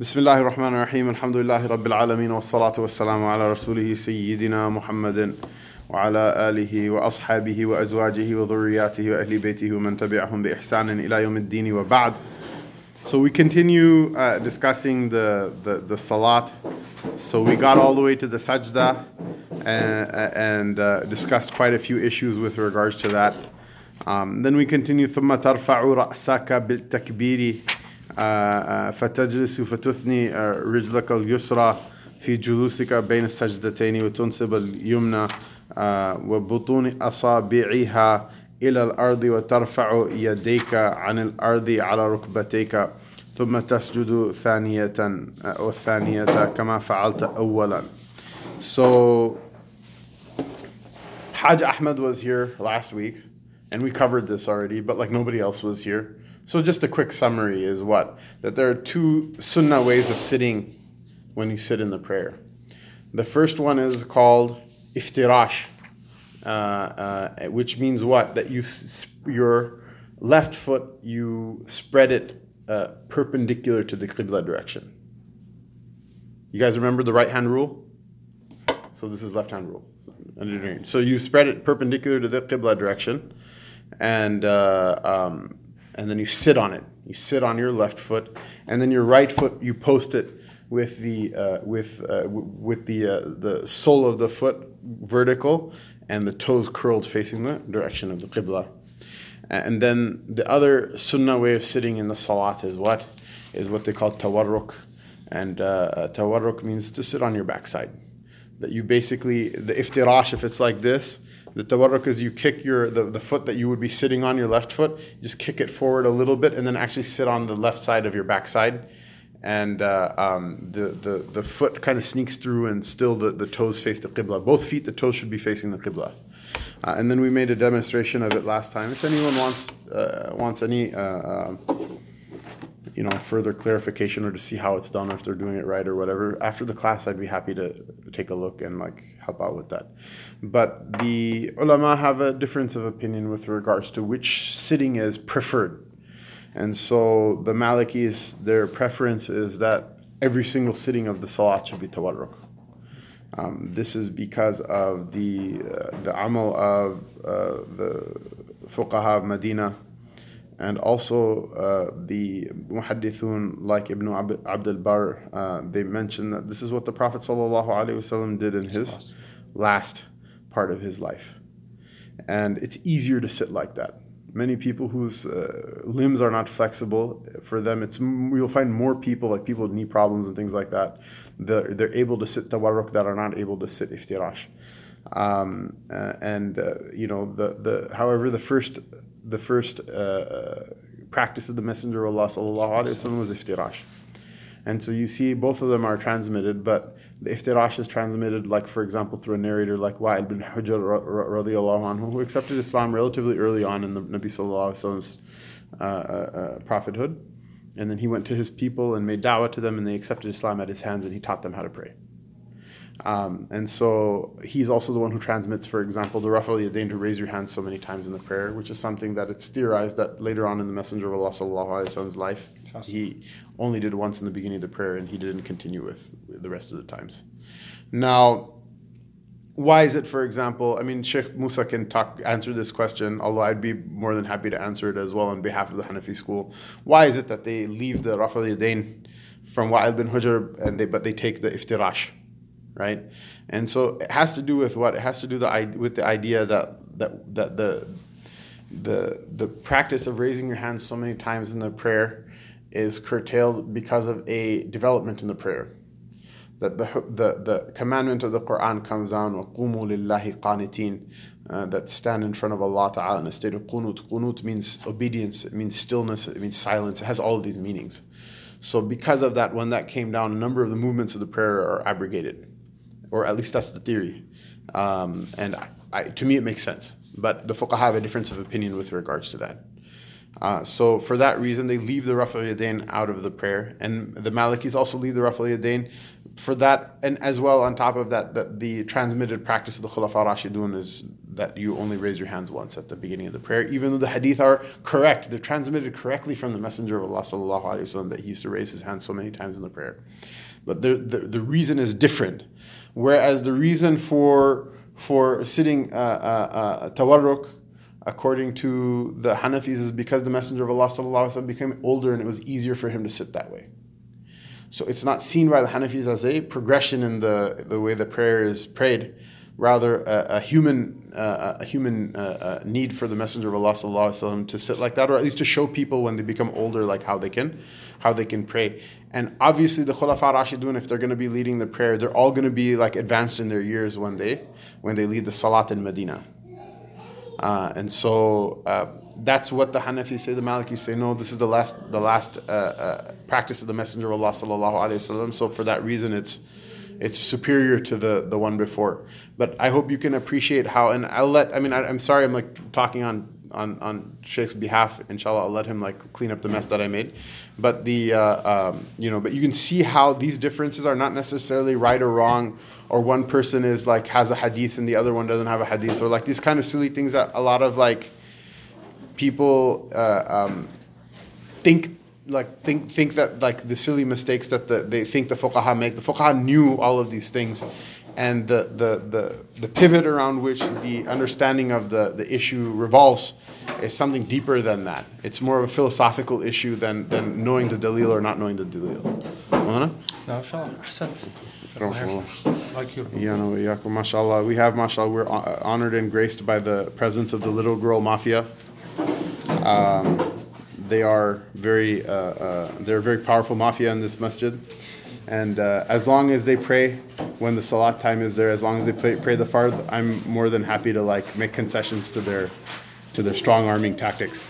بسم الله الرحمن الرحيم الحمد لله رب العالمين والصلاة والسلام على رسوله سيدنا محمد وعلى آله وأصحابه وأزواجه وذرياته وأهل بيته ومن تبعهم بإحسان إلى يوم الدين وبعد So we continue uh, discussing the, the, the salat. So we got all the way to the sajda and, and uh, discussed quite a few issues with regards to that. Um, then we continue ثم ترفع رأسك بالتكبير فتجلس فتثني رجلك اليسرى في جلوسك بين السجدتين وتنصب اليمنى وبطون أصابعها إلى الأرض وترفع يديك عن الأرض على ركبتيك ثم تسجد ثانية والثانية كما فعلت أولا. So Hajj Ahmed was here last week and we covered this already but like nobody else was here. So just a quick summary is what? That there are two sunnah ways of sitting when you sit in the prayer. The first one is called iftirash, uh, uh, which means what? That you your left foot you spread it uh, perpendicular to the qibla direction. You guys remember the right hand rule? So this is left hand rule. So you spread it perpendicular to the qibla direction, and uh, um, and then you sit on it. You sit on your left foot, and then your right foot you post it with the uh, with uh, w- with the uh, the sole of the foot vertical and the toes curled facing the direction of the qibla. And then the other sunnah way of sitting in the salat is what is what they call tawarruk, and uh, uh, tawarruk means to sit on your backside. That you basically the iftirash if it's like this the tawarruk is you kick your the, the foot that you would be sitting on your left foot, you just kick it forward a little bit and then actually sit on the left side of your backside. And uh, um, the, the, the foot kind of sneaks through and still the, the toes face the qibla. Both feet, the toes should be facing the qibla. Uh, and then we made a demonstration of it last time. If anyone wants uh, wants any uh, uh, you know further clarification or to see how it's done, if they're doing it right or whatever, after the class, I'd be happy to take a look and like help out with that. But the ulama have a difference of opinion with regards to which sitting is preferred. And so the Malikis, their preference is that every single sitting of the salat should be tawarruk. Um, this is because of the uh, the amal of uh, the fuqaha of Medina and also uh, the muhaddithun like Ibn Abd al-Barr, uh, they mention that this is what the Prophet ﷺ did in his last part of his life. And it's easier to sit like that. Many people whose uh, limbs are not flexible, for them, it's you'll find more people, like people with knee problems and things like that, they're, they're able to sit tawarruk that are not able to sit iftirash. Um, uh, and uh, you know the the however the first the first uh, practice of the Messenger of Allah sallallahu alaihi wasallam was iftirash, and so you see both of them are transmitted, but the iftirash is transmitted like for example through a narrator like Wa'il bin Hujr radiallahu anhu who accepted Islam relatively early on in the Nabi sallallahu alaihi wasallam's uh, uh, prophethood, and then he went to his people and made da'wah to them, and they accepted Islam at his hands, and he taught them how to pray. Um, and so he's also the one who transmits, for example, the Rafa Yadain to raise your hand so many times in the prayer, which is something that it's theorized that later on in the Messenger of Allah sallallahu life, he only did once in the beginning of the prayer and he didn't continue with the rest of the times. Now, why is it, for example, I mean, Sheikh Musa can talk answer this question, although I'd be more than happy to answer it as well on behalf of the Hanafi school. Why is it that they leave the Rafa Yadain from Wa'il bin Hujr and they, but they take the iftirash? right? And so it has to do with what? It has to do the, with the idea that, that, that the, the, the practice of raising your hands so many times in the prayer is curtailed because of a development in the prayer. That the, the, the commandment of the Quran comes down, وَقُومُوا لِلَّهِ قَانِتِينَ uh, that stand in front of Allah Ta'ala in a state of qunut. Qunut means obedience, it means stillness, it means silence, it has all of these meanings. So because of that, when that came down, a number of the movements of the prayer are abrogated or at least that's the theory. Um, and I, I, to me, it makes sense. But the fuqaha have a difference of opinion with regards to that. Uh, so for that reason, they leave the Rafa Yadain out of the prayer, and the Malikis also leave the Rafa Yadain for that, and as well on top of that, that the transmitted practice of the Khulafa Rashidun is that you only raise your hands once at the beginning of the prayer, even though the hadith are correct. They're transmitted correctly from the Messenger of Allah sallallahu alaihi wasallam that he used to raise his hands so many times in the prayer. But the, the, the reason is different. Whereas the reason for for sitting uh, uh, uh, tawarruk, according to the Hanafis, is because the Messenger of Allah became older and it was easier for him to sit that way. So it's not seen by the Hanafis as a progression in the, the way the prayer is prayed, rather a, a human uh, a human uh, uh, need for the Messenger of Allah to sit like that, or at least to show people when they become older like how they can how they can pray. And obviously, the Khulafa Rashidun, if they're going to be leading the prayer, they're all going to be like advanced in their years when they when they lead the Salat in Medina. Uh, and so uh, that's what the Hanafis say. The Malikis say no. This is the last the last uh, uh, practice of the Messenger of Allah. So for that reason, it's it's superior to the the one before. But I hope you can appreciate how. And I'll let. I mean, I, am sorry. I'm like talking on on on Sheikh's behalf. Inshallah, I'll let him like clean up the mess that I made. But the uh, um, you know, but you can see how these differences are not necessarily right or wrong, or one person is like has a hadith and the other one doesn't have a hadith, or like these kind of silly things that a lot of like people uh, um, think like think think that like the silly mistakes that the, they think the fuqaha make. The fuqaha knew all of these things, and the, the, the, the pivot around which the understanding of the, the issue revolves is something deeper than that. It's more of a philosophical issue than, than knowing the dalil or not knowing the dalil. No, inshallah. Like you. Yeah, no, yeah, mashallah. We have, mashallah, we're honored and graced by the presence of the Little Girl Mafia. Um, they are very, uh, uh, they're a very powerful mafia in this masjid. And uh, as long as they pray when the salat time is there, as long as they pray, pray the fard, I'm more than happy to like make concessions to their to their strong arming tactics.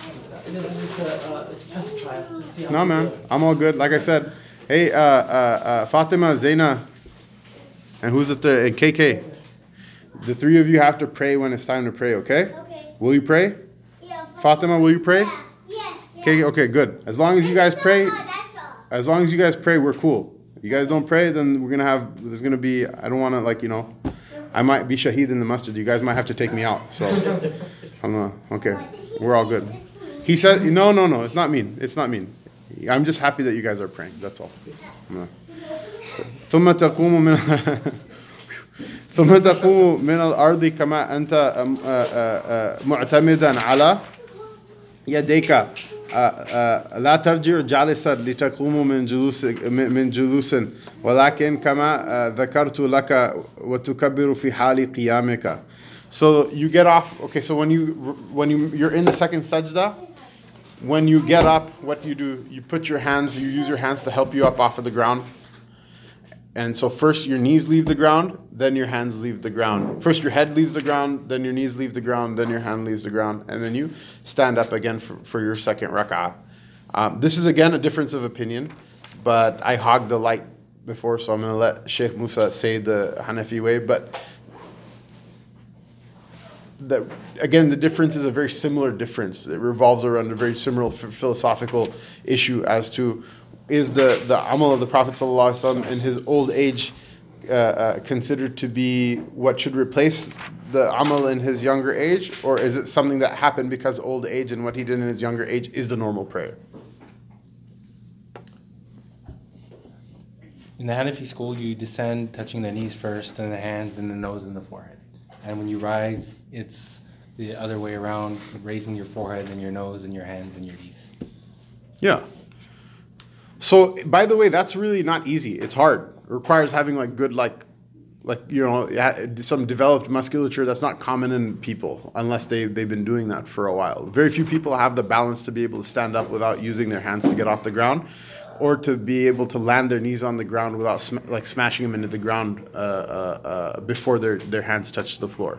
No man, I'm all good. Like I said, hey uh, uh, uh, Fatima, Zaina, and who's it there? And KK. The three of you have to pray when it's time to pray. Okay? Okay. Will you pray? Yeah. Fatima, will you pray? Yeah. Yes. Okay. Okay. Good. As long as you guys pray. As long as you guys pray, we're cool you guys don't pray, then we're gonna have there's gonna be I don't wanna like, you know, I might be shaheed in the masjid. You guys might have to take me out. So I don't okay. We're all good. He said no no no, it's not mean. It's not mean. I'm just happy that you guys are praying. That's all. ثم تقوم من ثم تقوم من الأرض كما أنت معتمدا على يديك لا ترجع جالسا لتقوم من جلوس من جلوس ولكن كما ذكرت لك وتكبر في حال قيامك So you get off. Okay, so when you when you you're in the second sajda, when you get up, what do you do? You put your hands. You use your hands to help you up off of the ground. And so first your knees leave the ground, then your hands leave the ground. First your head leaves the ground, then your knees leave the ground, then your hand leaves the ground, and then you stand up again for, for your second rak'ah. Um, this is again a difference of opinion, but I hogged the light before, so I'm going to let Sheikh Musa say the Hanafi way. But the, again, the difference is a very similar difference. It revolves around a very similar philosophical issue as to is the, the amal of the Prophet ﷺ in his old age uh, uh, considered to be what should replace the amal in his younger age, or is it something that happened because old age and what he did in his younger age is the normal prayer? In the Hanafi school, you descend touching the knees first, then the hands, then the nose and the forehead. And when you rise, it's the other way around, raising your forehead and your nose and your hands and your knees. Yeah. So, by the way, that's really not easy. It's hard. It requires having like good like like you know some developed musculature that's not common in people unless they they've been doing that for a while. Very few people have the balance to be able to stand up without using their hands to get off the ground, or to be able to land their knees on the ground without sm- like smashing them into the ground uh, uh, uh, before their their hands touch the floor.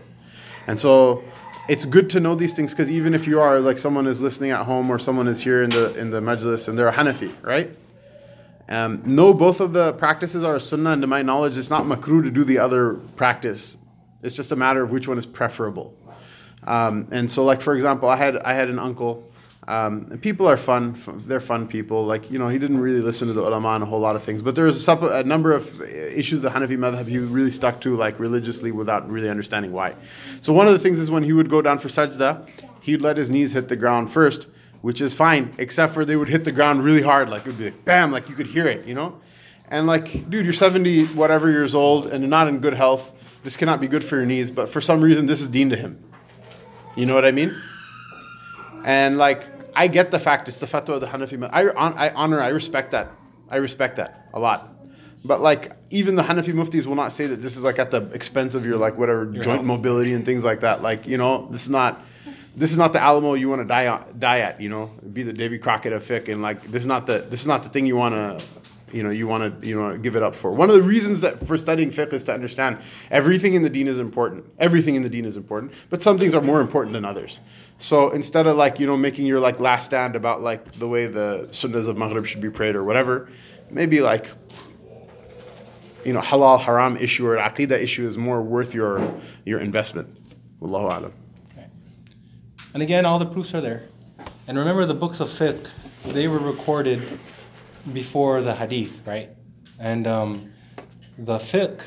And so it's good to know these things because even if you are like someone is listening at home or someone is here in the in the majlis and they're a Hanafi, right? Um, no, both of the practices are sunnah, and to my knowledge, it's not makruh to do the other practice. It's just a matter of which one is preferable. Um, and so, like for example, I had I had an uncle Um, people are fun. They're fun people. Like you know, he didn't really listen to the ulama on a whole lot of things. But there was a, a number of issues the Hanafi madhab he really stuck to like religiously without really understanding why. So one of the things is when he would go down for sajda, he'd let his knees hit the ground first, which is fine, except for they would hit the ground really hard. Like it would be like bam, like you could hear it, you know. And like, dude, you're 70 whatever years old and you're not in good health. This cannot be good for your knees. But for some reason, this is deemed to him. You know what I mean? And like, I get the fact it's the fatwa of the Hanafi. I, I honor, I respect that. I respect that a lot. But like, even the Hanafi muftis will not say that this is like at the expense of your like whatever joint health. mobility and things like that. Like, you know, this is not. This is not the Alamo you want to die on, die at, you know. Be the Davy Crockett fiqh, and like this is not the this is not the thing you want to, you know, you want to you know give it up for. One of the reasons that for studying fiqh is to understand everything in the deen is important. Everything in the deen is important, but some things are more important than others. So instead of like you know making your like last stand about like the way the sunnahs of Maghrib should be prayed or whatever, maybe like you know halal haram issue or aqidah issue is more worth your your investment. Wallahu alam. And again, all the proofs are there. And remember, the books of fiqh, they were recorded before the hadith, right? And um, the fiqh,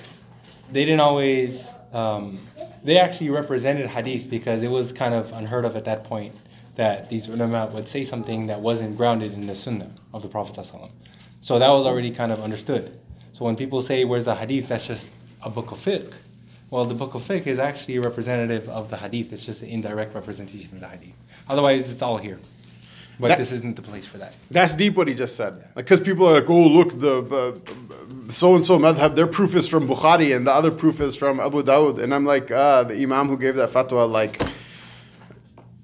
they didn't always, um, they actually represented hadith because it was kind of unheard of at that point that these ulama would say something that wasn't grounded in the sunnah of the Prophet. So that was already kind of understood. So when people say, where's the hadith, that's just a book of fiqh. Well, the book of fiqh is actually a representative of the hadith. It's just an indirect representation of the hadith. Otherwise, it's all here. But That- this isn't the place for that. That's deep what he just said. Like, because people are like, oh, look, the so and so madhab, their proof is from Bukhari and the other proof is from Abu Dawud. And I'm like, ah, the Imam who gave that fatwa, like,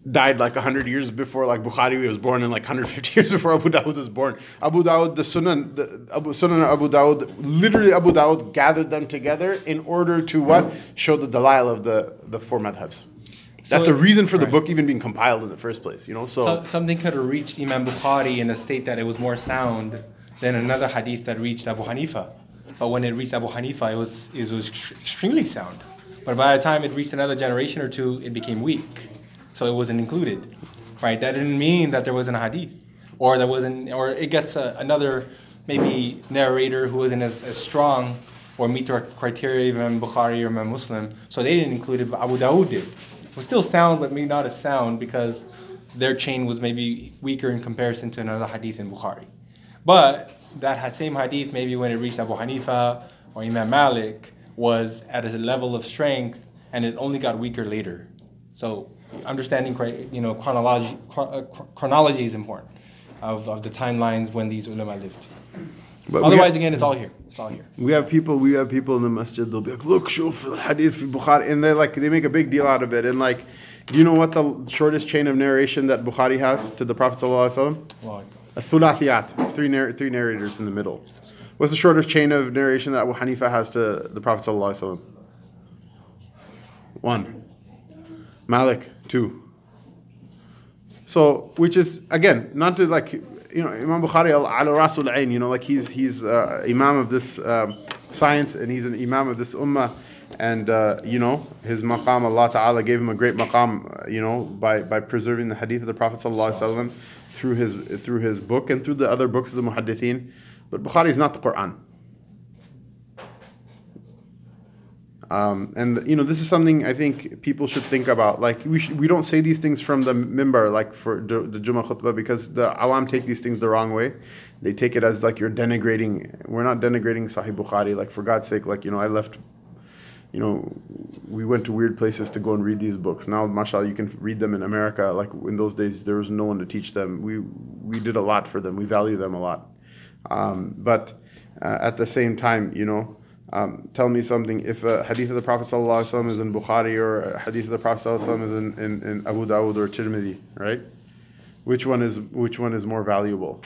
died like 100 years before like Bukhari was born and like 150 years before Abu Dawud was born. Abu Dawud, the Sunan, the Abu, Sunan Abu Dawud, literally Abu Dawud gathered them together in order to what? Show the dalil of the, the four madhabs. That's So the reason for the right. book even being compiled in the first place, you know? So, So, something could have reached Imam Bukhari in a state that it was more sound than another hadith that reached Abu Hanifa. But when it reached Abu Hanifa, it was, it was extremely sound. But by the time it reached another generation or two, it became weak. So it wasn't included. Right? That didn't mean that there wasn't a hadith. Or there wasn't, or it gets a, another maybe narrator who isn't as, as strong or meet the criteria of Imam Bukhari or Imam Muslim. So they didn't include it, but Abu Dawud did. It was still sound, but maybe not as sound because their chain was maybe weaker in comparison to another hadith in Bukhari. But that same hadith, maybe when it reached Abu Hanifa or Imam Malik, was at a level of strength, and it only got weaker later. So understanding, you know, chronology, chro- uh, chro- chronology is important of, of the timelines when these ulama lived. But Otherwise, have- again, it's all here. It's all here. We have people. We have people in the masjid. They'll be like, "Look, shuf the hadith Bukhari," and they like they make a big deal out of it. And like, do you know what the shortest chain of narration that Bukhari has to the Prophet sallallahu alaihi wasallam? Well, A thulathiyat, three narr- three narrators in the middle. What's the shortest chain of narration that Abu Hanifa has to the Prophet sallallahu alaihi wasallam? One. Malik two. So, which is again not to like you know Imam Bukhari al rasul ain, you know, like he's he's uh, imam of this um, science and he's an imam of this ummah, and uh, you know his maqam Allah Taala gave him a great maqam, uh, you know, by by preserving the hadith of the Prophet sallallahu alaihi wasallam through his through his book and through the other books of the muhaddithin. But Bukhari is not the Quran. Um, and you know, this is something I think people should think about. Like we sh- we don't say these things from the mimbar, like for the, the khutbah, because the awam take these things the wrong way. They take it as like you're denigrating. We're not denigrating Sahih Bukhari. Like for God's sake, like you know, I left. You know, we went to weird places to go and read these books. Now, mashallah, you can read them in America. Like in those days, there was no one to teach them. We we did a lot for them. We value them a lot. Um, but uh, at the same time, you know, um, tell me something. If a hadith of the Prophet ﷺ is in Bukhari or a hadith of the Prophet ﷺ is in, in, in Abu Dawud or Tirmidhi, right? Which one is which one is more valuable?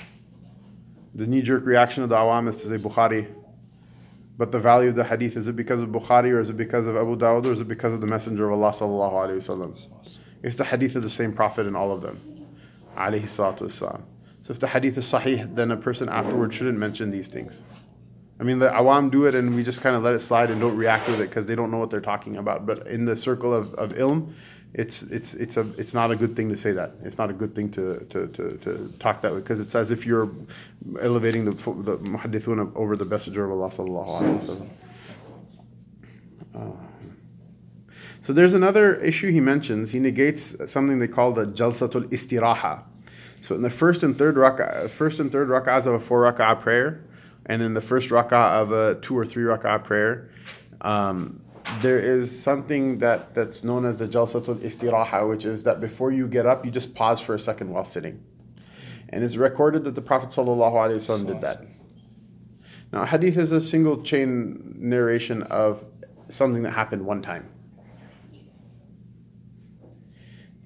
The knee-jerk reaction of the awam is to say Bukhari, but the value of the hadith is it because of Bukhari or is it because of Abu Dawud or is it because of the Messenger of Allah? It's the hadith of the same Prophet in all of them. So if the hadith is sahih, then a person afterwards shouldn't mention these things. I mean, the awam do it and we just kind of let it slide and don't react with it because they don't know what they're talking about. But in the circle of, of ilm, it's it's it's a it's not a good thing to say that. It's not a good thing to to, to, to talk that way because it's as if you're elevating the the muhaddithun over the messenger of Allah sallallahu alaihi wasallam. Uh, so there's another issue he mentions. He negates something they call the jalsatul istiraha. So in the first and third rak'ah, first and third rak'ahs of a four rak'ah prayer, and in the first rak'ah of a two or three rak'ah prayer, um, there is something that, that's known as the jalsatul istiraha, which is that before you get up, you just pause for a second while sitting. And it's recorded that the Prophet ﷺ did that. Now, hadith is a single chain narration of something that happened one time.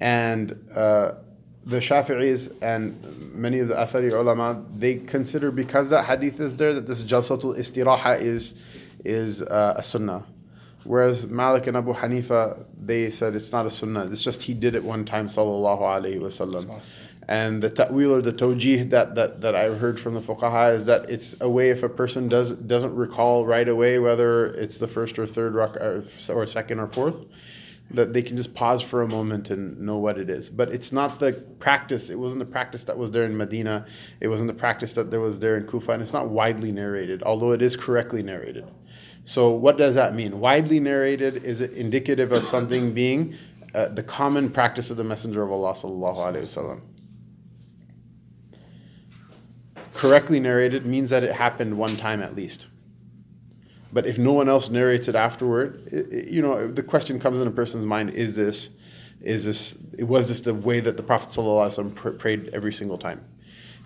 And uh, the Shafi'is and many of the Athari ulama, they consider because that hadith is there that this jalsatul istiraha is, is uh, a sunnah. Whereas Malik and Abu Hanifa, they said it's not a sunnah. It's just he did it one time, sallallahu alaihi wasallam. And the ta'wil or the tawjih that, that, that I've heard from the fuqaha is that it's a way if a person does, doesn't recall right away whether it's the first or third rak'ah or second or fourth, that they can just pause for a moment and know what it is. But it's not the practice. It wasn't the practice that was there in Medina. It wasn't the practice that there was there in Kufa. And it's not widely narrated, although it is correctly narrated. So, what does that mean? Widely narrated is it indicative of something being uh, the common practice of the Messenger of Allah. Correctly narrated means that it happened one time at least. But if no one else narrates it afterward, it, it, you know, the question comes in a person's mind: Is this, is this, was this the way that the Prophet alaihi prayed every single time?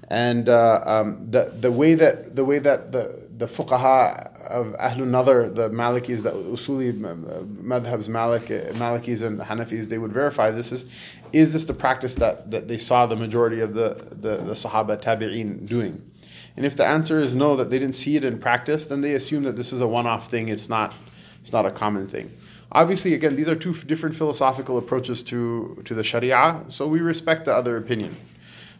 And uh, um, the the way that the way that the the fuqaha of Ahlul Nadhr, the Malikis, the Usuli uh, madhabs, Malik, Malikis and Hanafis, they would verify this is, is this the practice that, that they saw the majority of the, the, the Sahaba Tabi'een doing? And if the answer is no, that they didn't see it in practice, then they assume that this is a one-off thing, it's not, it's not a common thing. Obviously, again, these are two different philosophical approaches to, to the Sharia, so we respect the other opinion.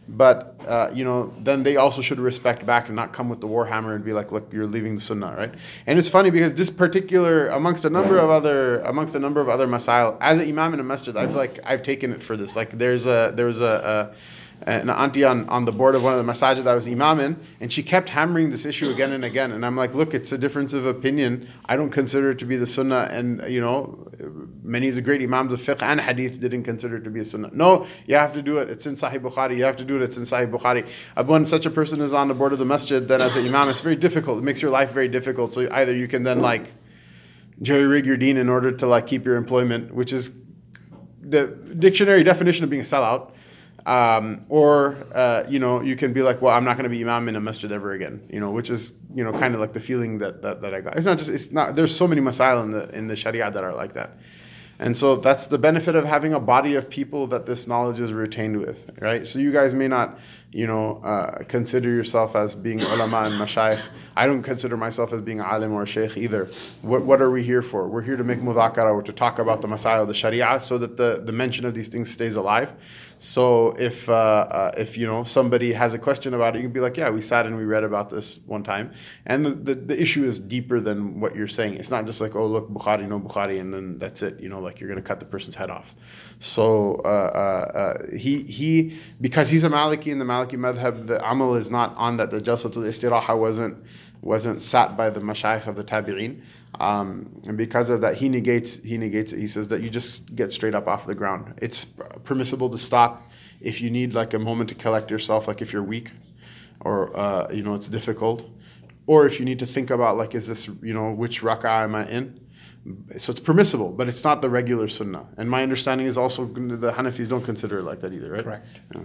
But uh, you know, then they also should respect back and not come with the warhammer and be like, "Look, you're leaving the sunnah, right?" And it's funny because this particular, amongst a number of other, amongst a number of other masail, as an imam in a masjid, I've like I've taken it for this. Like, there's a there's a, a an auntie on, on the board of one of the masajid that I was imam in, and she kept hammering this issue again and again. And I'm like, look, it's a difference of opinion. I don't consider it to be the sunnah. And, you know, many of the great imams of fiqh and hadith didn't consider it to be a sunnah. No, you have to do it. It's in Sahih Bukhari. You have to do it. It's in Sahih Bukhari. Uh, when such a person is on the board of the masjid, then as an imam, it's very difficult. It makes your life very difficult. So either you can then like jerry rig your deen in order to like keep your employment, which is the dictionary definition of being a sellout um, or uh, you know you can be like well i'm not going to be imam in a masjid ever again you know which is you know kind of like the feeling that, that, that i got. It's not just it's not there's so many masail in the in the sharia that are like that. And so that's the benefit of having a body of people that this knowledge is retained with right? So you guys may not you know uh, consider yourself as being ulama and mashayikh i don't consider myself as being alim or sheikh either. What, what are we here for? We're here to make mudhakara or to talk about the masail of the sharia so that the, the mention of these things stays alive so if uh, uh, if you know somebody has a question about it, you can be like, yeah, we sat and we read about this one time, and the, the, the, issue is deeper than what you're saying. It's not just like, oh look, Bukhari, no Bukhari, and then that's it. You know, like you're gonna cut the person's head off. So uh, uh, uh he he because he's a Maliki in the Maliki madhab, the amal is not on that. The jalsatul istiraha wasn't wasn't sat by the mashayikh of the tabi'in. Um, and because of that, he negates he negates it. He says that you just get straight up off the ground. It's permissible to stop if you need like a moment to collect yourself, like if you're weak, or uh, you know it's difficult, or if you need to think about like is this you know which rak'ah am I in. So it's permissible, but it's not the regular sunnah. And my understanding is also the Hanafis don't consider it like that either, right? Correct. Yeah.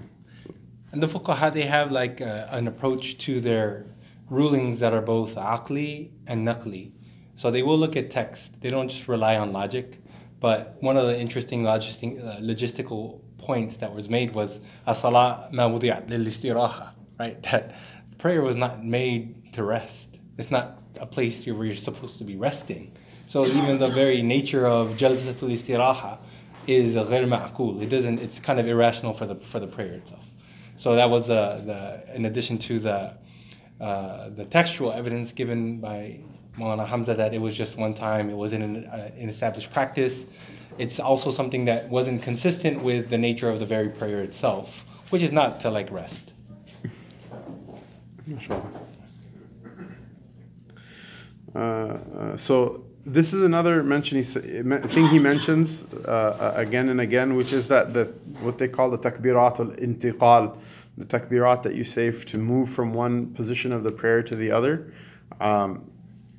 And the fuqaha they have like uh, an approach to their rulings that are both aqli and naqli. So they will look at text. They don't just rely on logic. But one of the interesting logistic, uh, logistical points that was made was as-salat ma lil-istiraha, right? That prayer was not made to rest. It's not a place where you're supposed to be resting. So even the very nature of jalsatul istiraha is غير معقول. It doesn't. It's kind of irrational for the for the prayer itself. So that was uh, the in addition to the uh, the textual evidence given by Maulana Hamza that it was just one time, it wasn't an, uh, an established practice. it's also something that wasn't consistent with the nature of the very prayer itself, which is not to like rest. Uh, uh, so this is another mention he, thing he mentions uh, uh, again and again, which is that the what they call the takbirat al intiqal, the takbirat that you say to move from one position of the prayer to the other. Um,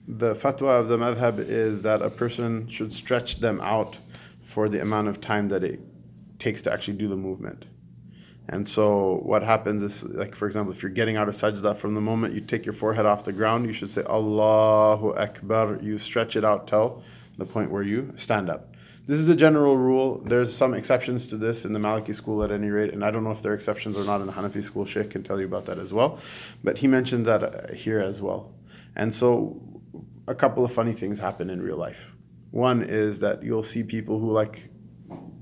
the fatwa of the madhab is that a person should stretch them out for the amount of time that it takes to actually do the movement. And so what happens is, like for example, if you're getting out of sajda, from the moment you take your forehead off the ground, you should say Allahu Akbar. You stretch it out till the point where you stand up. This is a general rule. There's some exceptions to this in the Maliki school at any rate, and I don't know if there are exceptions or not in the Hanafi school. Sheikh can tell you about that as well. But he mentioned that here as well. And so a couple of funny things happen in real life. One is that you'll see people who like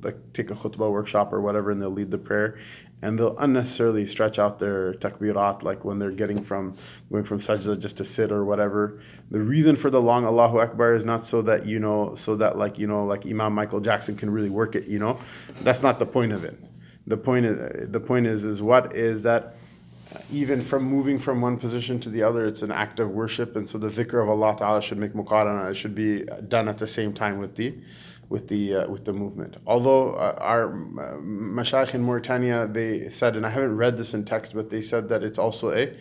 like take a khutbah workshop or whatever and they'll lead the prayer and they'll unnecessarily stretch out their takbirat like when they're getting from going from sajda just to sit or whatever. The reason for the long allahu akbar is not so that you know so that like you know like imam michael jackson can really work it you know? That's not the point of it. The point is the point is is what is that even from moving from one position to the other, it's an act of worship, and so the dhikr of Allah Taala should make muqarana. It should be done at the same time with the with the uh, with the movement. Although uh, our uh, mashayikh in Mauritania, they said, and I haven't read this in text, but they said that it's also a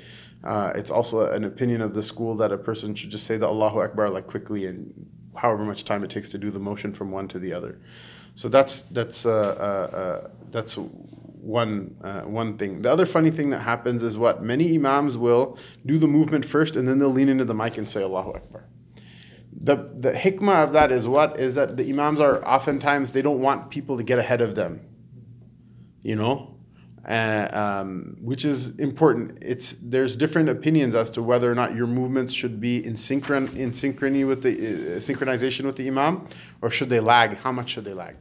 uh, it's also an opinion of the school that a person should just say the Allahu Akbar like quickly and however much time it takes to do the motion from one to the other. So that's that's uh, uh, that's one uh, one thing. The other funny thing that happens is what many imams will do the movement first and then they'll lean into the mic and say Allahu Akbar. The the hikmah of that is what is that the imams are oftentimes they don't want people to get ahead of them. You know, uh, um, which is important. It's there's different opinions as to whether or not your movements should be in synchron in synchrony with the uh, synchronization with the imam, or should they lag? How much should they lag?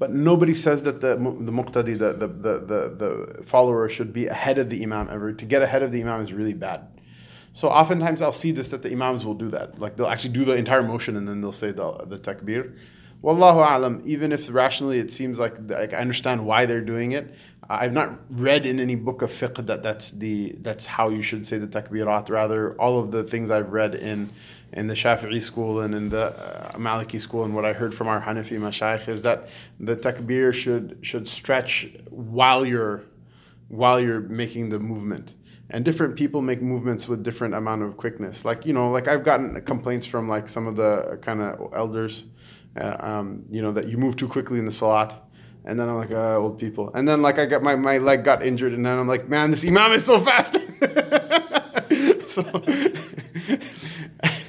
But nobody says that the the muqtadi, the, the, the, the, follower, should be ahead of the imam ever. To get ahead of the imam is really bad. So oftentimes I'll see this that the imams will do that. Like they'll actually do the entire motion and then they'll say the, the takbir. Wallahu alam, even if rationally it seems like, like I understand why they're doing it, I've not read in any book of fiqh that that's the that's how you should say the takbirat. Rather, all of the things I've read in in the Shafi'i school and in the uh, Maliki school and what I heard from our Hanafi mashayikh is that the takbir should should stretch while you're while you're making the movement. And different people make movements with different amount of quickness. Like you know, like I've gotten complaints from like some of the kind of elders, uh, um, you know, that you move too quickly in the salat. And then I'm like, uh, old people. And then like I got my, my leg got injured, and then I'm like, man, this imam is so fast. so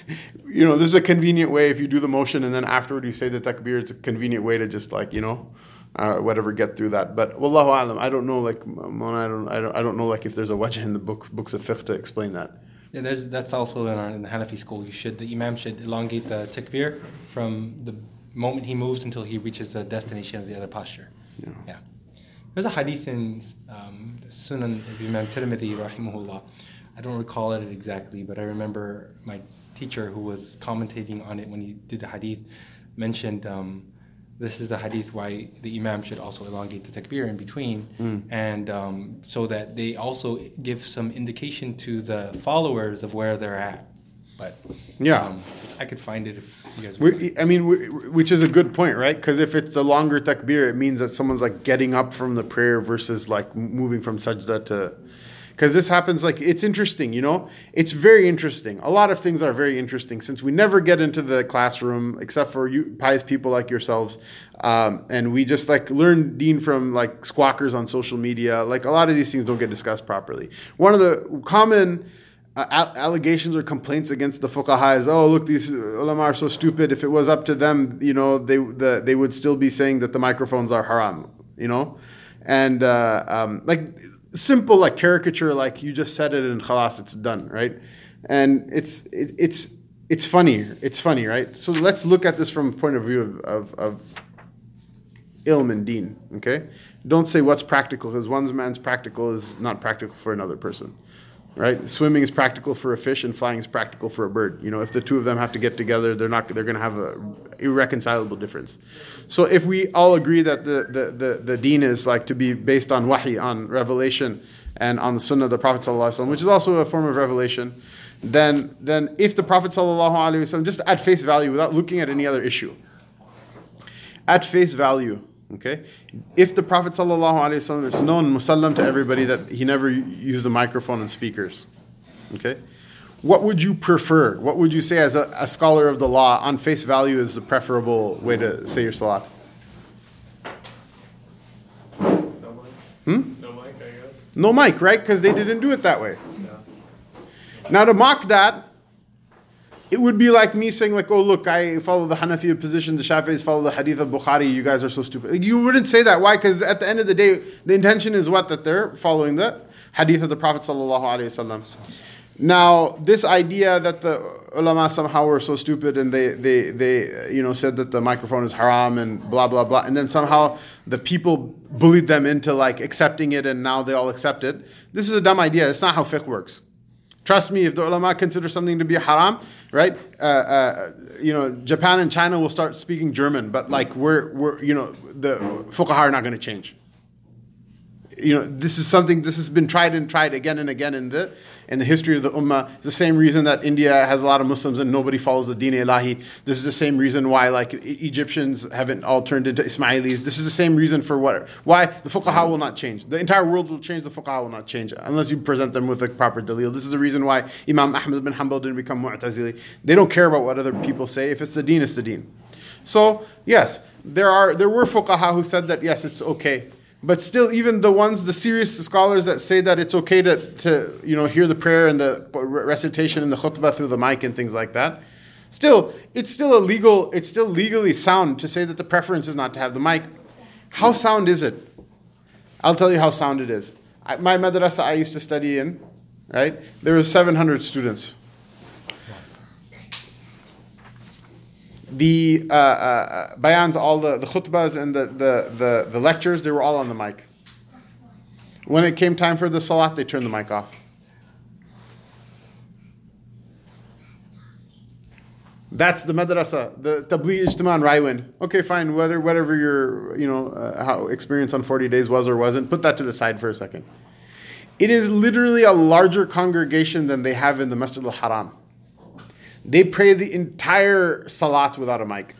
you know, this is a convenient way if you do the motion and then afterward you say the takbir, it's a convenient way to just like, you know, uh, whatever, get through that. But wallahu alam, I don't know, like, I don't, I don't, I don't know, like, if there's a wajh in the book, books of fiqh to explain that. Yeah, there's, that's also in, our, in the Hanafi school. You should, the imam should elongate the takbir from the moment he moves until he reaches the destination of the other posture. Yeah. yeah. There's a hadith in um, Sunan of Imam Tirmidhi, rahimahullah. I don't recall it exactly, but I remember my teacher who was commentating on it when he did the hadith mentioned um, this is the hadith why the imam should also elongate the takbir in between, mm. and um, so that they also give some indication to the followers of where they're at. But yeah, um, I could find it if you guys. We, I mean, we, which is a good point, right? Because if it's a longer takbir, it means that someone's like getting up from the prayer versus like moving from sajda to because this happens like it's interesting you know? It's very interesting. A lot of things are very interesting since we never get into the classroom except for you pious people like yourselves um, and we just like learn deen from like squawkers on social media. Like a lot of these things don't get discussed properly. One of the common uh, allegations or complaints against the fuqaha is, oh, look, these ulama are so stupid. If it was up to them, you know, they the, they would still be saying that the microphones are haram, you know, and uh, um, like simple like caricature like you just said it and khalas it's done right? And it's it, it's it's funny it's funny right? So let's look at this from a point of view of, of, of ilm and deen okay? Don't say what's practical because one man's practical is not practical for another person right? Swimming is practical for a fish, and flying is practical for a bird. You know, if the two of them have to get together, they're not. They're going to have a irreconcilable difference. So if we all agree that the the the, the deen is like to be based on wahi, on revelation, and on the sunnah of the Prophet ﷺ, which is also a form of revelation, then then if the Prophet ﷺ, just at face value, without looking at any other issue, at face value Okay, if the Prophet ﷺ is known musallam to everybody that he never used a microphone and speakers, okay, what would you prefer? What would you say as a, a scholar of the law on face value is the preferable way to say your salat? No mic. Hmm? No mic, I guess. No mic, right? Because they didn't do it that way. Yeah. Now to mock that, it would be like me saying like, oh look, I follow the Hanafi position, the Shafi'is follow the Hadith of Bukhari. You guys are so stupid. You wouldn't say that. Why? Because at the end of the day, the intention is what that they're following the Hadith of the Prophet sallallahu alaihi wasallam. Now, this idea that the ulama somehow were so stupid and they, they, they you know said that the microphone is haram and blah blah blah, and then somehow the people bullied them into like accepting it and now they all accept it. This is a dumb idea. It's not how fiqh works. Trust me, if the ulama consider something to be haram, right? Uh, uh, you know, Japan and China will start speaking German, but like we're, we're you know, the fuqaha are not going to change you know, this is something this has been tried and tried again and again in the in the history of the ummah. It's the same reason that India has a lot of Muslims and nobody follows the Deen Ilahi. This is the same reason why like Egyptians haven't all turned into Ismailis. This is the same reason for what why the fuqaha will not change. The entire world will change. The fuqaha will not change unless you present them with a proper dalil. This is the reason why Imam Ahmad bin Hanbal didn't become Mu'tazili. They don't care about what other people say. If it's the Deen, it's the Deen. So yes, there are there were fuqaha who said that yes, it's okay but still, even the ones, the serious scholars that say that it's okay to, to you know, hear the prayer and the recitation and the khutbah through the mic and things like that, still, it's still a legal, it's still legally sound to say that the preference is not to have the mic. How sound is it? I'll tell you how sound it is. My madrasa I used to study in, right? There were 700 students. The uh, uh, bayans, all the, the khutbahs and the, the, the, the, lectures, they were all on the mic. When it came time for the salat, they turned the mic off. That's the madrasa, the tabligh ijtima on Raiwind. Okay, fine, whether whatever your you know uh, how experience on 40 days was or wasn't, put that to the side for a second. It is literally a larger congregation than they have in the Masjid al-Haram. They pray the entire salat without a mic.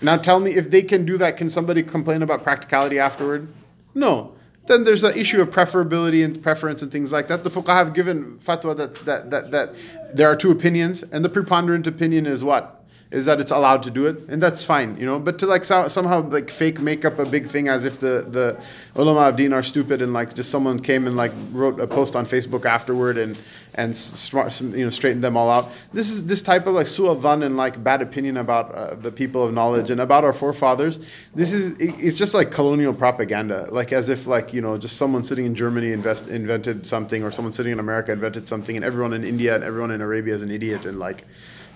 Now tell me if they can do that, can somebody complain about practicality afterward? No. Then there's an issue of preferability and preference and things like that. The fuqaha have given fatwa that, that, that, that there are two opinions, and the preponderant opinion is what? Is that it's allowed to do it, and that's fine, you know. But to like so, somehow like fake make up a big thing as if the the ulama of deen are stupid and like just someone came and like wrote a post on Facebook afterward and and smart, you know straightened them all out. This is this type of like su'adhan and like bad opinion about uh, the people of knowledge and about our forefathers. This is it's just like colonial propaganda, like as if like you know just someone sitting in Germany invest, invented something or someone sitting in America invented something and everyone in India and everyone in Arabia is an idiot and like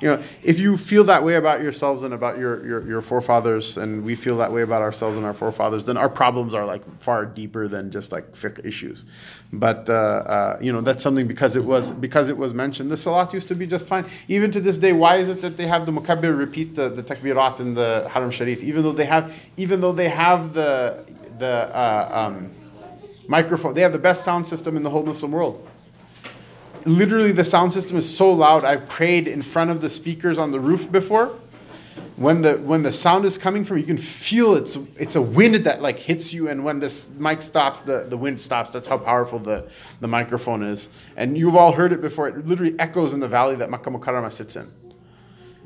you know, if you feel that way about yourselves and about your, your, your, forefathers, and we feel that way about ourselves and our forefathers, then our problems are like far deeper than just like fiqh issues. But uh, uh, you know, that's something because it was because it was mentioned. The salat used to be just fine. Even to this day, why is it that they have the mukabbir repeat the, the takbirat in the Haram Sharif, even though they have even though they have the the uh, um, microphone, they have the best sound system in the whole Muslim world literally the sound system is so loud. I've prayed in front of the speakers on the roof before. When the when the sound is coming from, you can feel it's it's a wind that like hits you, and when this mic stops, the, the wind stops. That's how powerful the, the microphone is. And you've all heard it before. It literally echoes in the valley that Makkah Mukarramah sits in.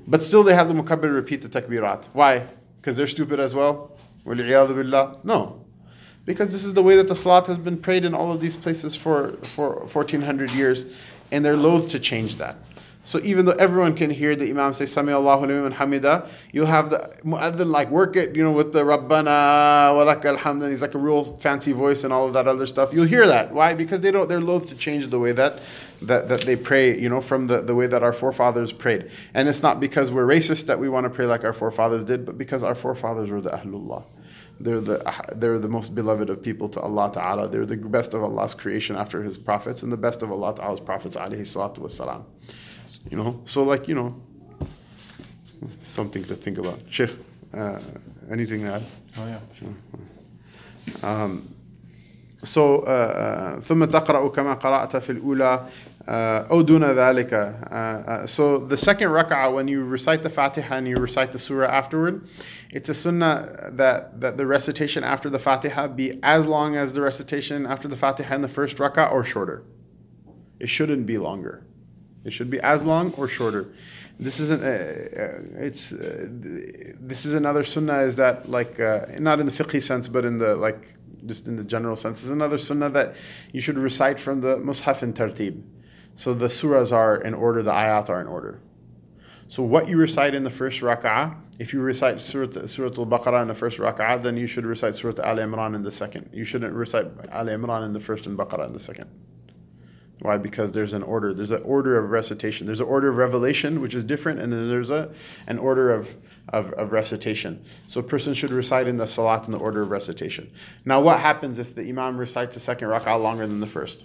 But still, they have the mukabbir repeat the takbirat. Why? Because they're stupid as well. No, because this is the way that the salat has been prayed in all of these places for, for 1400 years, and they're loath to change that. So even though everyone can hear the Imam say Sami Allahu liman hamida, you'll have the mu'adhin like work it, you know, with the Rabbana wa lak alhamd, he's like a real fancy voice and all of that other stuff. You'll hear that. Why? Because they don't they're loath to change the way that that, that they pray, you know, from the, the way that our forefathers prayed. And it's not because we're racist that we want to pray like our forefathers did, but because our forefathers were the Ahlullah they're the they're the most beloved of people to Allah Ta'ala. They're the best of Allah's creation after His prophets and the best of Allah Ta'ala's prophets alayhi salatu wasalam. You know, so like you know, something to think about. Sheikh, uh, anything to add? Oh yeah. Um, so uh, ثم تقرأ كما قرأت في الأولى uh, أو دون ذلك uh, uh, so the second rak'ah when you recite the Fatiha and you recite the surah afterward it's a sunnah that, that the recitation after the Fatiha be as long as the recitation after the Fatiha in the first rak'ah or shorter. It shouldn't be longer. It should be as long or shorter. This isn't uh, uh, it's uh, this is another sunnah is that like uh, not in the fiqh sense but in the like just in the general sense is another sunnah that you should recite from the mushaf in tartib. So the surahs are in order the ayat are in order so what you recite in the first rak'ah if you recite surah, surah al-baqarah in the first rak'ah then you should recite surah al-imran in the second you shouldn't recite al-imran in the first and baqarah in the second why? Because there's an order. There's an order of recitation. There's an order of revelation, which is different, and then there's a an order of, of, of recitation. So a person should recite in the salat in the order of recitation. Now, what happens if the imam recites the second rak'ah longer than the first?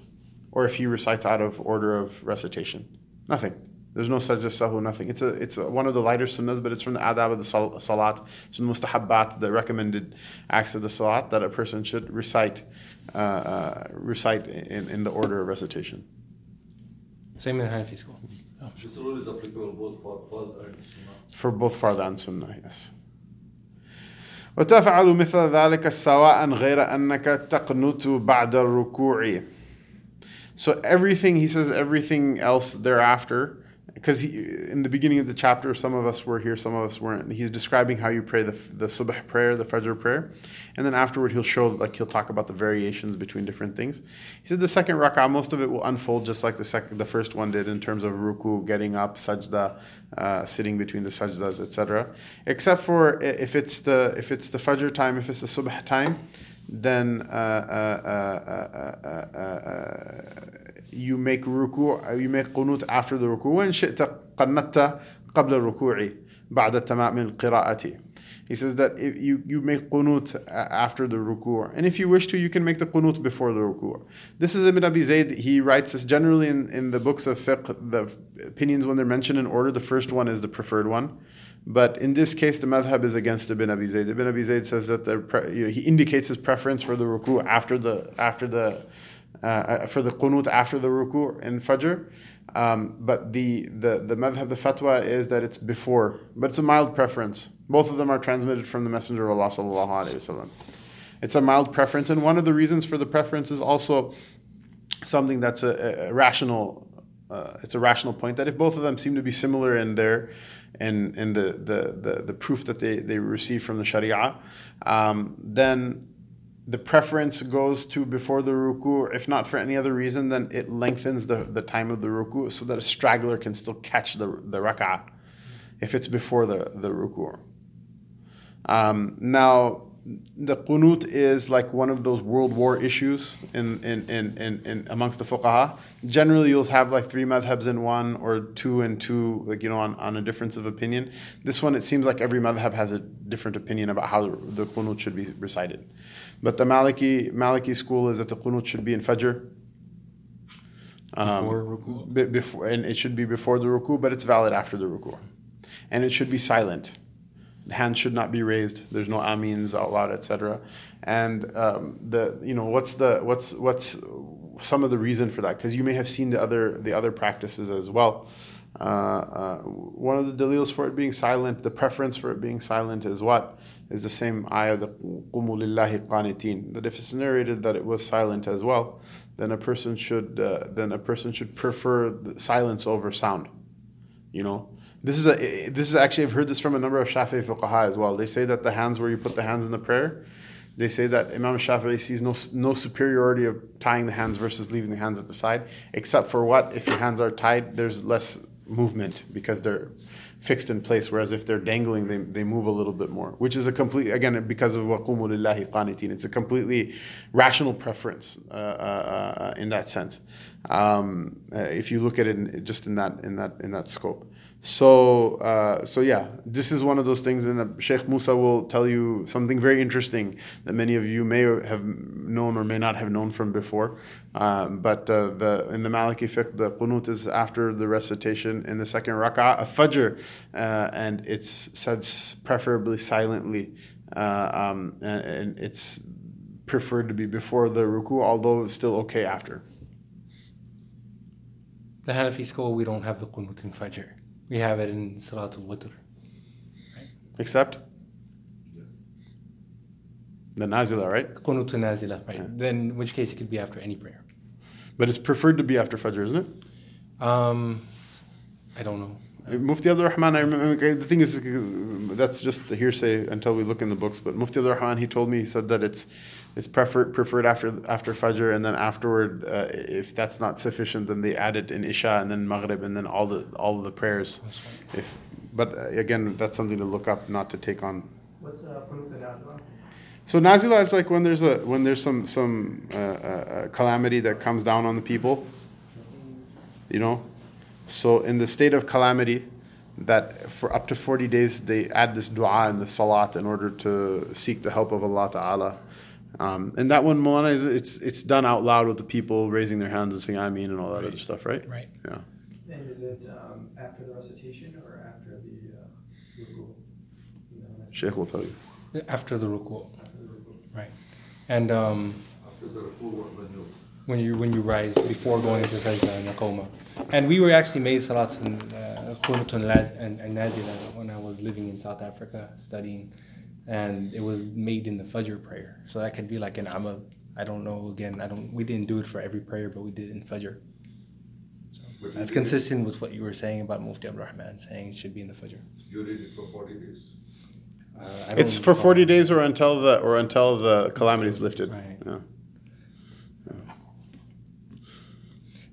Or if he recites out of order of recitation? Nothing. There's no sajda sahu, nothing. It's a it's a, one of the lighter sunnahs, but it's from the adab of the sal- salat. It's from the mustahabbat, the recommended acts of the salat that a person should recite uh, uh, recite in, in the order of recitation. Same in Hanafi school. This rule is applicable both for farz and sunnah. For both farda and sunnah, yes. وتفعل مثل ذلك سواء غير أنك تقنت بعد الركوع. So everything, he says everything else thereafter, because in the beginning of the chapter, some of us were here, some of us weren't. He's describing how you pray the, the subh prayer, the fajr prayer. And then afterward, he'll show, like, he'll talk about the variations between different things. He said the second rak'ah, most of it will unfold just like the second, the first one did in terms of ruku, getting up, sajda, uh, sitting between the sajdas, etc. Except for if it's the if it's the fajr time, if it's the subh time, then uh, uh, uh, uh, uh, you make ruku, you make qunut after the ruku. وإن شئت قنت قبل الركوع بعد تمام القراءة. He says that if you, you make qunut a- after the ruku'. And if you wish to, you can make the qunut before the ruku'. This is Ibn Abi Zayd. He writes this generally in, in the books of fiqh, the opinions when they're mentioned in order, the first one is the preferred one. But in this case, the madhab is against Ibn Abi Zayd. Ibn Abi Zayd says that the pre- you know, he indicates his preference for the ruku' after the after the uh, for the qunut after the ruku' in Fajr. Um, but the, the, the madhab, the fatwa is that it's before, but it's a mild preference. Both of them are transmitted from the Messenger of Allah. It's a mild preference, and one of the reasons for the preference is also something that's a, a rational. Uh, it's a rational point that if both of them seem to be similar in their in, in the, the, the, the proof that they, they receive from the Sharia, um, then the preference goes to before the ruku. If not for any other reason, then it lengthens the, the time of the ruku so that a straggler can still catch the, the rak'ah if it's before the, the ruku. Um, now, the qunut is like one of those world war issues in, in, in, in, in amongst the fuqaha. Generally, you'll have like three madhabs in one or two and two, like, you know, on, on a difference of opinion. This one, it seems like every madhab has a different opinion about how the qunut should be recited. But the Maliki, Maliki school is that the qunut should be in Fajr. Um, Before ruku'? be- before, and it should be before the ruku, but it's valid after the ruku. And it should be silent. Hands should not be raised. There's no amins out loud, etc. And um, the you know what's the what's what's some of the reason for that? Because you may have seen the other the other practices as well. Uh, uh, one of the dalils for it being silent, the preference for it being silent is what is the same ayah, the "Qumu lillahi qanitin." That if it's narrated that it was silent as well, then a person should uh, then a person should prefer silence over sound. You know, this is a this is actually I've heard this from a number of Shafi'i fuqaha as well. They say that the hands where you put the hands in the prayer, they say that Imam Shafi'i sees no no superiority of tying the hands versus leaving the hands at the side, except for what if your hands are tied, there's less movement because they're fixed in place, whereas if they're dangling, they, they move a little bit more, which is a complete, again, because of waqumu lillahi qanitin, it's a completely rational preference uh, uh, uh, in that sense. Um, uh, if you look at it in, just in that, in that, in that scope. So, uh, so yeah, this is one of those things, and uh, Sheikh Musa will tell you something very interesting that many of you may have known or may not have known from before. Um, but uh, the in the Maliki fiqh, the qunut is after the recitation in the second rak'ah of Fajr, uh, and it's said preferably silently, uh, um, and, and it's preferred to be before the ruku, although it's still okay after. The Hanafi school, we don't have the qunut in Fajr. We have it in Salatul Witr. Except the Nazila, right? Qunut Nazila, right? Then, in which case, it could be after any prayer. But it's preferred to be after Fajr, isn't it? Um, I don't know. Mufti Abdul Rahman, I remember, the thing is, that's just the hearsay until we look in the books. But Mufti Abdul Rahman, he told me, he said that it's it's preferred preferred after after Fajr, and then afterward, uh, if that's not sufficient, then they add it in Isha and then Maghrib and then all the all the prayers. If but uh, again, that's something to look up, not to take on. What's uh, Qunut al-Nazla? So nazila is like when there's a when there's some some uh, uh, calamity that comes down on the people. You know, so in the state of calamity, that for up to forty days they add this du'a and the salat in order to seek the help of Allah Taala. Um, and that one, Molana, is it's it's done out loud with the people raising their hands and saying "Ameen" and all that other stuff, right? Right. Yeah. And is it um, after the recitation or after the uh, ruku? You know, Sheikh will tell you. After the ruku, after the ruku. right? And um, After the ruku, when you when you rise before going into sajda and yaqoma. And we were actually made salat and uh, and laz- and and nazila when I was living in South Africa studying, and it was made in the Fajr prayer. So that could be like an amal. I don't know. Again, I don't. We didn't do it for every prayer, but we did it in Fajr. So But that's consistent with what you were saying about Mufti Abdul Rahman saying it should be in the Fajr. You read it for 40 days. Uh, I It's don't for forty days or until the or until the calamity is lifted. Right. Yeah.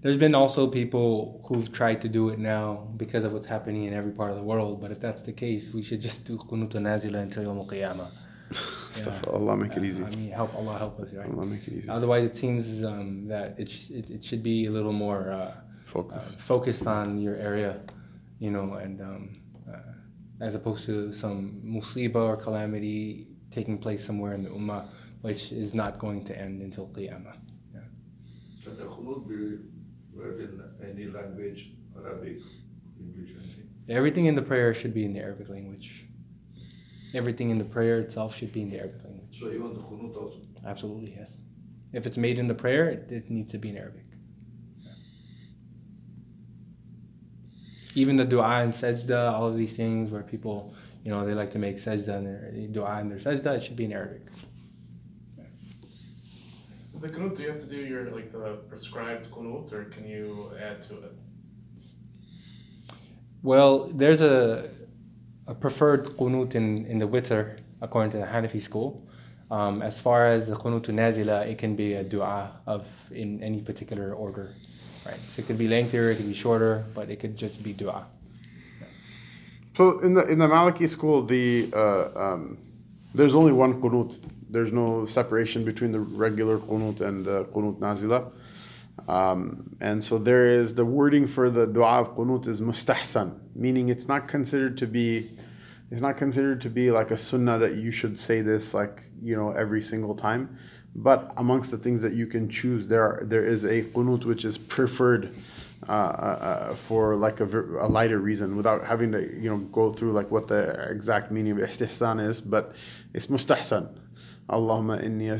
There's been also people who've tried to do it now because of what's happening in every part of the world. But if that's the case, we should just do Qunut Nazila until Yawm al Qiyamah. Stuff. Allah make it easy. I mean, help Allah help us, right? Allah make it easy. Otherwise, it seems um, that it, sh- it, it should be a little more uh, Focus. uh, focused on your area, you know, and um, uh, as opposed to some musibah or calamity taking place somewhere in the ummah, which is not going to end until Qiyamah. Can the khunut be read in any language, Arabic, English, anything? Everything in the prayer should be in the Arabic language. Everything in the prayer itself should be in the Arabic language. So even the khunut also. Absolutely, yes. If it's made in the prayer, it, it needs to be in Arabic. Even the dua and sajda, all of these things where people, you know, they like to make sajda and their dua and their sajda, it should be in Arabic. The qunut, do you have to do your like the prescribed qunut, or can you add to it? Well, there's a, a preferred qunut in, in the witr, according to the Hanafi school. Um, as far as the qunut nazila, it can be a dua of in any particular order. Right? So it could be lengthier, it could be shorter, but it could just be dua. So in the in the Maliki school, the uh, um, there's only one qunut. There's no separation between the regular qunut and the qunut nazila. Um, and so there is the wording for the dua of qunut is mustahsan, meaning it's not considered to be it's not considered to be like a sunnah that you should say this like you know every single time. But amongst the things that you can choose, there are, there is a qunut which is preferred uh, uh, uh, for like a, a lighter reason without having to you know go through like what the exact meaning of istihsan is but it's mustahsan اللهم إني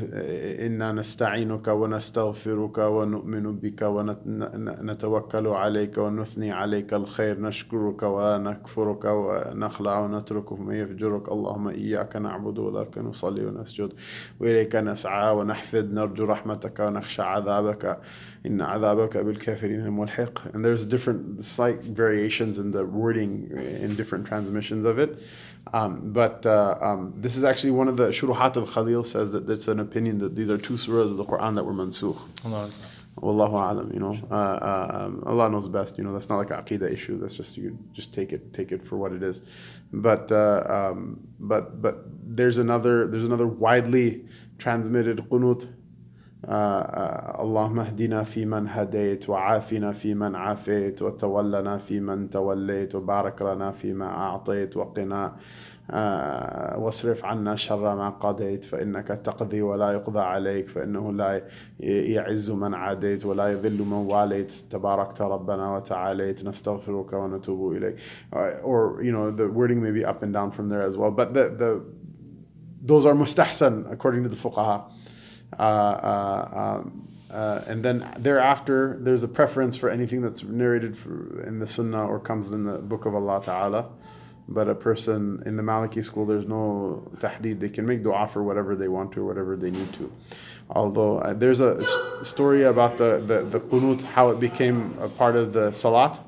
إنا نستعينك ونستغفرك ونؤمن بك ونتوكل عليك ونثني عليك الخير. نشكرك ونكفرك ونخلع ونترك ما يفجرك. اللهم إياك نعبد ولك نصلي ونسجد وإليك نسعى ونحفظ. نرجو رحمتك ونخشى عذابك. إن عذابك بالكافرين ملحق and there's different slight variations in the wording in different transmissions of it. Um, but uh, um, this is actually one of the shuruhat of Khalil says that it's an opinion that these are two surahs of the Quran that were mansukh. Allah. Wallahu alam, you know. Uh, uh, um, Allah knows best, you know. That's not like a aqidah issue. That's just you just take it take it for what it is. But uh, um, but but there's another there's another widely transmitted qunut. اللهم اهدنا فيمن هديت وعافنا فيمن عافيت وتولنا فيمن توليت وبارك لنا فيما أعطيت وقنا. آه، واصرف عنا شر ما قضيت فإنك تقضي ولا يقضى عليك فإنه لا يعز من عاديت ولا يذل من واليت. تباركت ربنا وتعاليت. نستغفرك ونتوب إليك. or you know the wording may be up and down from there as well. But the, the those are mustahsan according to the fuqaha. Uh, uh, um, uh, and then thereafter, there's a preference for anything that's narrated in the Sunnah or comes in the Book of Allah Ta'ala. But a person in the Maliki school, there's no tahdid. They can make dua for whatever they want to or whatever they need to. Although uh, there's a s- story about the, the, the qunut, how it became a part of the salat.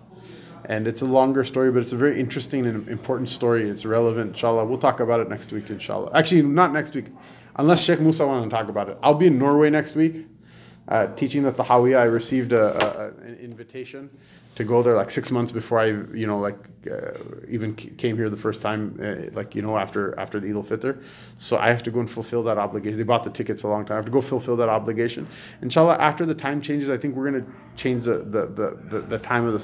And it's a longer story, but it's a very interesting and important story. It's relevant, inshallah. We'll talk about it next week, inshallah. Actually, not next week, unless Sheikh Musa wanted to talk about it. I'll be in Norway next week uh, teaching the Tahawiyah. I received a, a, an invitation to go there like six months before I, you know, like uh, even came here the first time, uh, like you know, after after the Eid al-Fitr. So I have to go and fulfill that obligation. They bought the tickets a long time. I have to go fulfill that obligation. Inshallah, after the time changes, I think we're gonna change the the, the, the, the time of the,